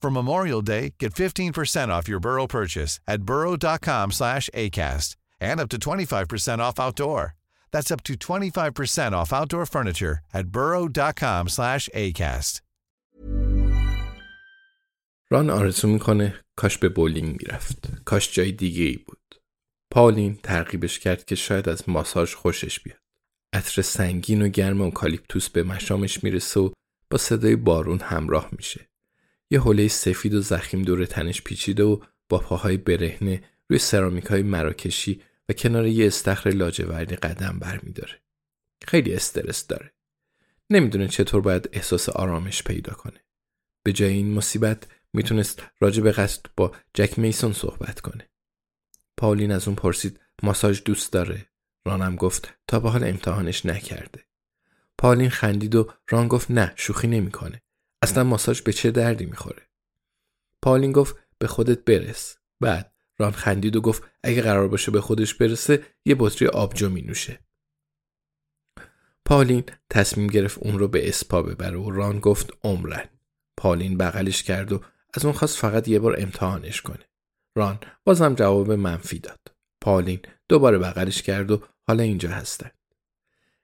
For Memorial Day, get 15% off your Burrow purchase at burrow.com slash ACAST and up to 25% off outdoor. That's up to 25% off outdoor furniture at burrow.com slash ACAST. ران آرزو می‌کنه کاش به بولینگ می‌رفت کاش جای دیگه ای بود پاولین ترغیبش کرد که شاید از ماساژ خوشش بیاد عطر سنگین و گرم اوکالیپتوس به مشامش می‌رسه و با صدای بارون همراه میشه یه حوله سفید و زخیم دور تنش پیچیده و با پاهای برهنه روی سرامیک های مراکشی و کنار یه استخر لاجوردی قدم برمیداره خیلی استرس داره نمی‌دونه چطور باید احساس آرامش پیدا کنه به جای این مصیبت می‌تونست راجع به قصد با جک میسون صحبت کنه. پاولین از اون پرسید ماساژ دوست داره. رانم گفت تا به حال امتحانش نکرده. پاولین خندید و ران گفت نه شوخی نمی‌کنه. اصلا ماساژ به چه دردی می‌خوره. پاولین گفت به خودت برس. بعد ران خندید و گفت اگه قرار باشه به خودش برسه یه بطری آبجو می نوشه. پاولین تصمیم گرفت اون رو به اسپا ببره و ران گفت عمرن. پالین بغلش کرد و از اون خواست فقط یه بار امتحانش کنه. ران بازم جواب منفی داد. پالین دوباره بغلش کرد و حالا اینجا هستن.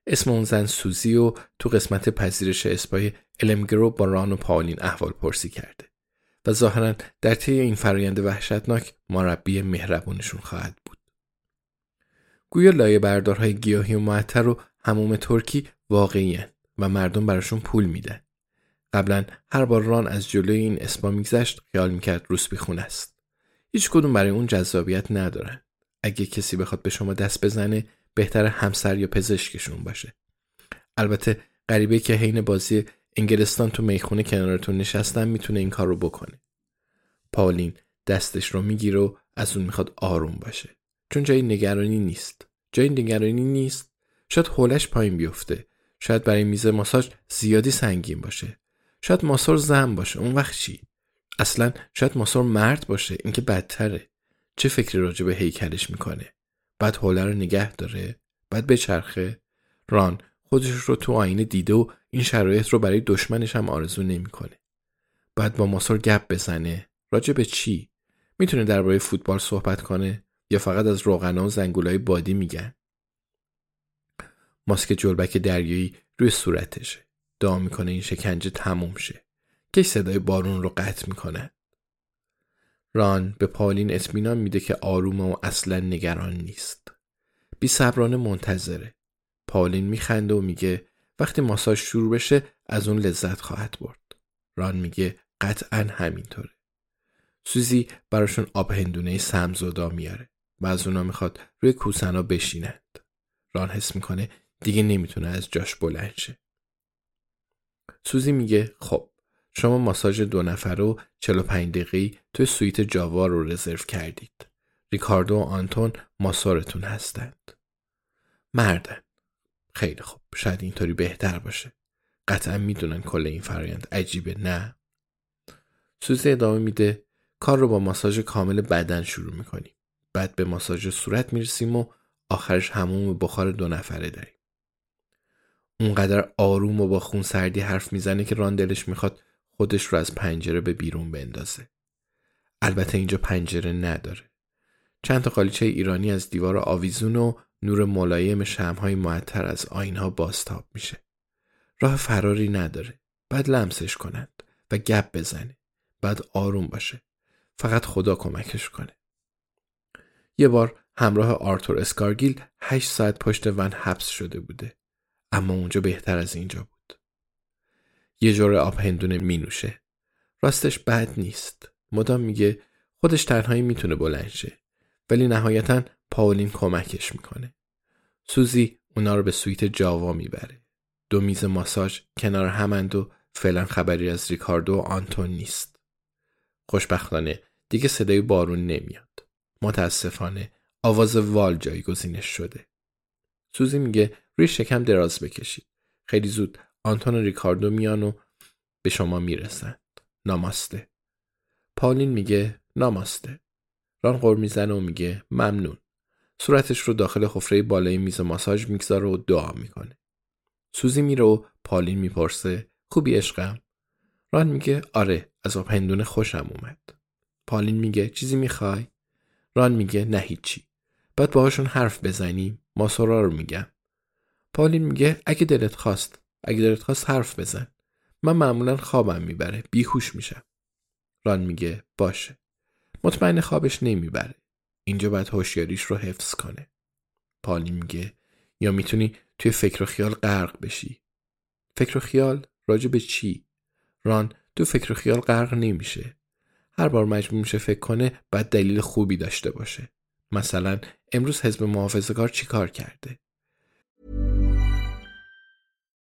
اسم اون زن سوزی و تو قسمت پذیرش اسپای المگرو با ران و پالین احوال پرسی کرده و ظاهرا در طی این فرایند وحشتناک مربی مهربونشون خواهد بود. گویا لایه بردارهای گیاهی و معطر و هموم ترکی واقعی و مردم براشون پول میدن. قبلا هر بار ران از جلوی این اسپا میگذشت خیال می‌کرد روسبی خون است هیچ کدوم برای اون جذابیت ندارن اگه کسی بخواد به شما دست بزنه بهتر همسر یا پزشکشون باشه. البته غریبه که حین بازی انگلستان تو می‌خونه کنارتون نشستن می‌تونه این کار رو بکنه. پاولین دستش رو می‌گیره و از اون می‌خواد آروم باشه. چون جای نگرانی نیست. جای نگرانی نیست. شاید حولش پایین بیفته. شاید برای میز ماساژ زیادی سنگین باشه. شاید ماسور زن باشه. اون وقت چی؟ اصلا شاید ماسور مرد باشه. اینکه بدتره. چه فکری راجع به هیکلش می‌کنه؟ بعد حوله رو نگه داره بعد بچرخه. ران خودش رو تو آینه دیده و این شرایط رو برای دشمنش هم آرزو نمی‌کنه. بعد با ماسور گپ بزنه. راجع به چی؟ می‌تونه درباره فوتبال صحبت کنه یا فقط از روغنا و زنگولای بادی میگن؟ ماسک جلبک دریایی روی صورتشه. دعا می‌کنه این شکنجه تموم شه. که صدای بارون رو قطع می‌کنه. ران به پالین اطمینان میده که آرومه و اصلا نگران نیست. بی صبرانه منتظره. پالین میخنده و میگه وقتی ماساژ شروع بشه از اون لذت خواهد برد. ران میگه قطعا همینطوره. سوزی براشون آب هندونه سمزودا میاره و از اونا می‌خواد روی کوسنا بشینند. ران حس می‌کنه دیگه نمی‌تونه از جاش بلند شه. سوزی میگه خب شما ماساژ دو نفر و 45 دقیقی توی سویت جاوا رو رزرو کردید. ریکاردو و آنتون ماسارتون هستند. مردن. خیلی خوب. شاید اینطوری بهتر باشه. قطعا می‌دونن کل این فرایند عجیبه نه؟ سوزی ادامه میده کار رو با ماساژ کامل بدن شروع می‌کنیم. بعد به ماساژ صورت می‌رسیم و آخرش هموم بخار دو نفره داریم. اونقدر آروم و با خون سردی حرف می‌زنه که ران دلش می‌خواد خودش رو از پنجره به بیرون بندازه. البته اینجا پنجره نداره. چند تا قالیچه ایرانی از دیوار آویزون و نور ملایم شمهای معطر از آینها باستاب میشه. راه فراری نداره. بعد لمسش کنند و گپ بزنه. بعد آروم باشه. فقط خدا کمکش کنه. یه بار همراه آرتور اسکارگیل هشت ساعت پشت ون حبس شده بوده. اما اونجا بهتر از اینجا بود. یه جور آب هندونه می نوشه. راستش بد نیست. مدام میگه خودش تنهایی می‌تونه بلند. ولی نهایتا پاولین کمکش می‌کنه. سوزی اونا رو به سویت جاوا می‌بره. دو میز ماساژ کنار همند و فعلا خبری از ریکاردو و آنتون نیست. خوشبختانه دیگه صدای بارون نمیاد. متاسفانه آواز وال جایگزینش شده. سوزی میگه روی شکم دراز بکشید. خیلی زود آنتون و ریکاردو میان و به شما می‌رسند. ناماسته. پالین میگه ناماسته. ران غور می‌زنه و میگه ممنون. صورتش رو داخل حفره بالای میز ماساژ می‌گذاره و دعا می‌کنه. سوزی میره و پالین می‌پرسه خوبی عشقم؟ ران میگه آره از آب هندونه خوشم اومد. پالین میگه چیزی می‌خوای؟ ران میگه نه هیچی. بعد باهاشون حرف بزنیم ماسورا رو میگم. پالین میگه اگه دلت خواست اگه دلت خواست حرف بزن. من معمولا خوابم می‌بره بیهوش میشم. ران میگه باشه. مطمئن خوابش نمی‌بره. اینجا باید هوشیاریش رو حفظ کنه. پالی میگه یا می‌تونی توی فکر و خیال غرق بشی. فکر و خیال راجع به چی؟ ران تو فکر و خیال غرق نمیشه. هر بار مجبور میشه فکر کنه بعد دلیل خوبی داشته باشه. مثلا امروز حزب محافظه‌کار چیکار کرده؟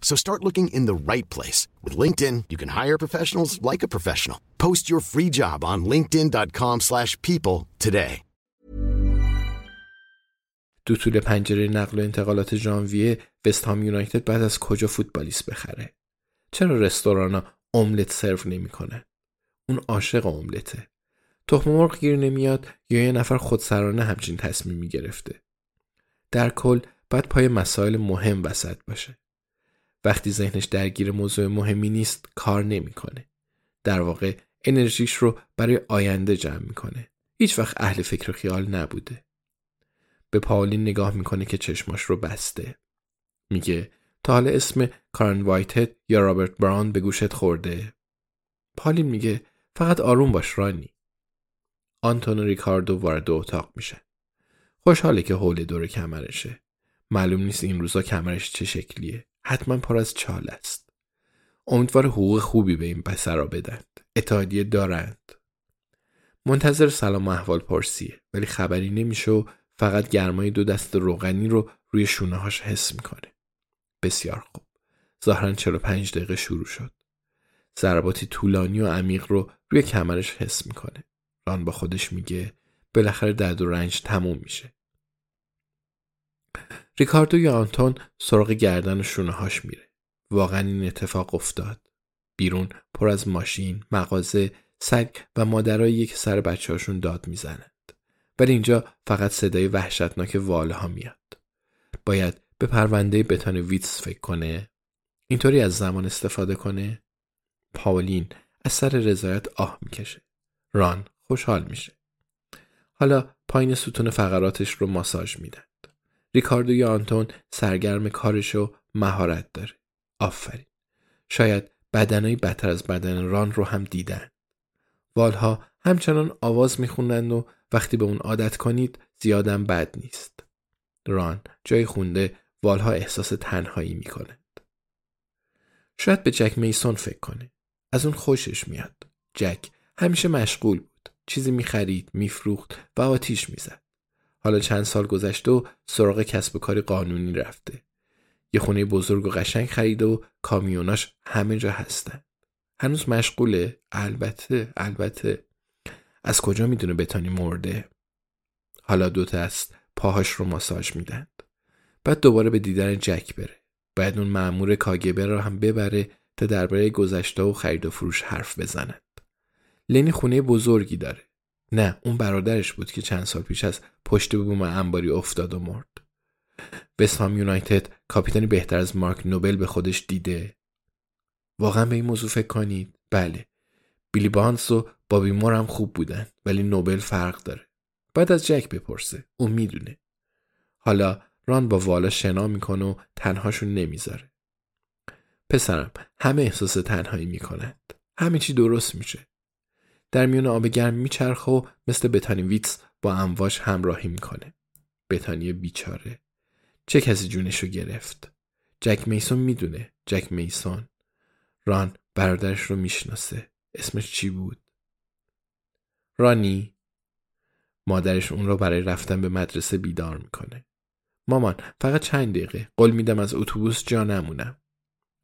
So start looking in the right place. With LinkedIn, you can hire professionals like a professional. Post your free job on linkedin.com slash people today. دو طول پنجره نقل و انتقالات ژانویه وستهام یونایتد بعد از کجا فوتبالیست بخره؟ چرا رستورانا املت سرو نمی‌کنه؟ اون عاشق املته. تخم مرغ گیر نمیاد یا یه نفر خودسرانه همچین تصمیمی گرفته. در کل باید پای مسائل مهم وسط باشه. وقتی ذهنش درگیر موضوع مهمی نیست کار نمی‌کنه. در واقع انرژیش رو برای آینده جمع می‌کنه. هیچ وقت اهل فکر و خیال نبوده. به پاولین نگاه می‌کنه که چشماش رو بسته. میگه تا حالا اسم کارن وایتد یا رابرت براون به گوشت خورده. پالین میگه فقط آروم باش رانی. آنتون و ریکاردو وارد اتاق میشه. خوشحاله که حول دور کمرشه. معلوم نیست این روزا کمرش چه شکلیه. حتما پر از چال است. امیدوار حقوق خوبی به این پسرا بدند. اتحادیه دارند. منتظر سلام و احوال پرسیه ولی خبری نمیشه و فقط گرمای دو دست روغنی رو روی شونه هاش حس می‌کنه. بسیار خوب. ظاهرا 45 دقیقه شروع شد. ضرباتی طولانی و عمیق رو روی کمرش حس می‌کنه. ران با خودش میگه بالاخره درد و رنج تموم میشه. ریکاردو یا آنتون سراغ گردن شونه هاش میره. واقعا این اتفاق افتاد. بیرون پر از ماشین، مغازه، سگ و مادرایی که سر بچه هاشون داد می‌زنند. ولی اینجا فقط صدای وحشتناک واله ها میاد. باید به پرونده بتان ویتس فکر کنه. اینطوری از زمان استفاده کنه. پاولین از سر رضایت آه می‌کشه. ران خوشحال میشه. حالا پایین ستون فقراتش رو ماساژ میدند. ریکاردو یا آنتون سرگرم کارش و مهارت داره. آفرین. شاید بدنهای بدتر از بدن ران رو هم دیدن. والها همچنان آواز میخوندند و وقتی به اون عادت کنید زیادم بد نیست. ران جای خونده والها احساس تنهایی می‌کنند. شاید به جک میسون فکر کنه. از اون خوشش میاد. جک همیشه مشغول بود. چیزی می‌خرید، میفروخت و آتیش می‌زد. حالا چند سال گذشته و سراغ کسب و کاری قانونی رفته. یه خونه بزرگ و قشنگ خرید و کامیوناش همه جا هستن. هنوز مشغوله؟ البته البته. از کجا می‌دونه بتانی مرده؟ حالا دوتا است پاهاش رو ماساژ میدند. بعد دوباره به دیدن جک بره. باید اون معمور کاگبه را هم ببره تا درباره گذشته و خرید و فروش حرف بزند. لنی خونه بزرگی داره. نه اون برادرش بود که چند سال پیش از پشت بوم انباری افتاد و مرد. وستهام یونایتد کاپیتانی بهتر از مارک نوبل به خودش دیده. واقعا به این موضوع فکر کنید؟ بله. بیلی بانس و بابی مور هم خوب بودن ولی نوبل فرق داره. بعد از جک بپرسه. اون می‌دونه. حالا ران با والا شنا می‌کنه و تنهاشون نمی‌ذاره. پسرم همه احساس تنهایی می‌کنند. همه چی درست میشه. در میون آب گرم میچرخه و مثل بتانی ویتس با امواج همراهی می‌کنه. بتانی بیچاره. چه کسی جونشو گرفت؟ جک میسون می‌دونه. جک میسون. ران برادرش رو می‌شناسه. اسمش چی بود؟ رانی مادرش اون رو برای رفتن به مدرسه بیدار می‌کنه. مامان فقط چند دقیقه قول میدم از اتوبوس جا نمونم.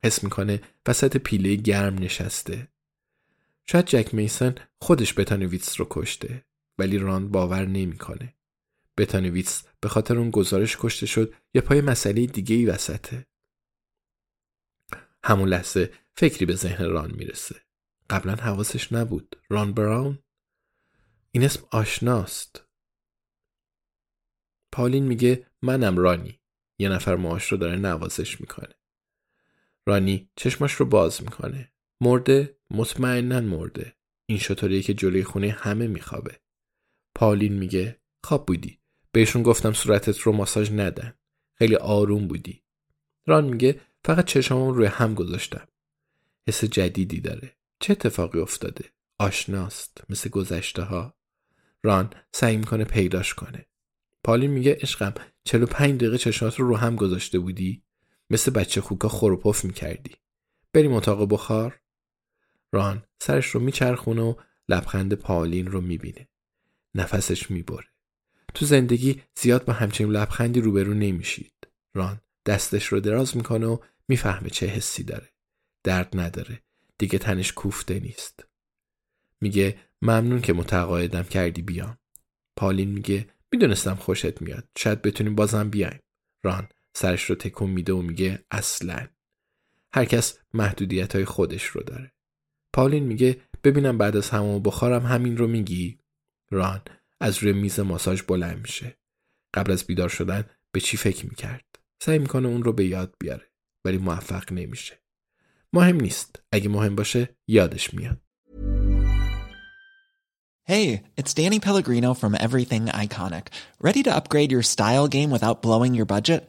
حس می‌کنه وسط پیله گرم نشسته. شاید جک میسن خودش بتانی ویتس رو کشته ولی ران باور نمی‌کنه. بتانی ویتس به خاطر اون گزارش کشته شد یا پای مسئله دیگه ای وسطه. همون لحظه فکری به ذهن ران می‌رسه. قبلا حواسش نبود. ران براون؟ این اسم آشناست. پالین میگه منم رانی. یه نفر ماهاش رو داره نوازش می‌کنه. رانی چشماش رو باز می‌کنه. مرده؟ مطمئنا مرده. این شطوریه که جلوی خونه همه میخوابه. پالین میگه خواب بودی. بهشون گفتم صورتت رو ماساژ ندن. خیلی آروم بودی. ران میگه فقط چشمامون روی هم گذاشتم. حس جدیدی داره. چه اتفاقی افتاده؟ آشناست مثل گذشته ها. ران سعی می‌کنه پیداش کنه. پالین میگه عشقم 45 دقیقه چشمات رو رو هم گذاشته بودی مثل بچه خوکا خور و پف می‌کردی بریم اتاق بخار ران. سرش رو میچرخونه و لبخند پالین رو می‌بینه. نفسش می‌بره. تو زندگی زیاد با همچین لبخندی روبرو نمیشید. ران. دستش رو دراز می‌کنه و می‌فهمه چه حسی داره. درد نداره. دیگه تنش کوفته نیست. میگه ممنون که متقاعدم کردی بیام. پالین میگه می‌دونستم خوشت میاد. شاید بتونیم بازم بیایم. ران. سرش رو تکون میده و میگه اصلا. هر کس محدودیت های خودش رو داره. پالین میگه ببینم بعد از همون بخارم همین رو میگی؟ ران از روی میز ماساژ بلند میشه. قبل از بیدار شدن به چی فکر می‌کرد؟ سعی می‌کنه اون رو به یاد بیاره ولی موفق نمیشه. مهم نیست. اگه مهم باشه یادش میاد. Hey, it's Danny Pellegrino from Everything Iconic. Ready to upgrade your style game without blowing your budget?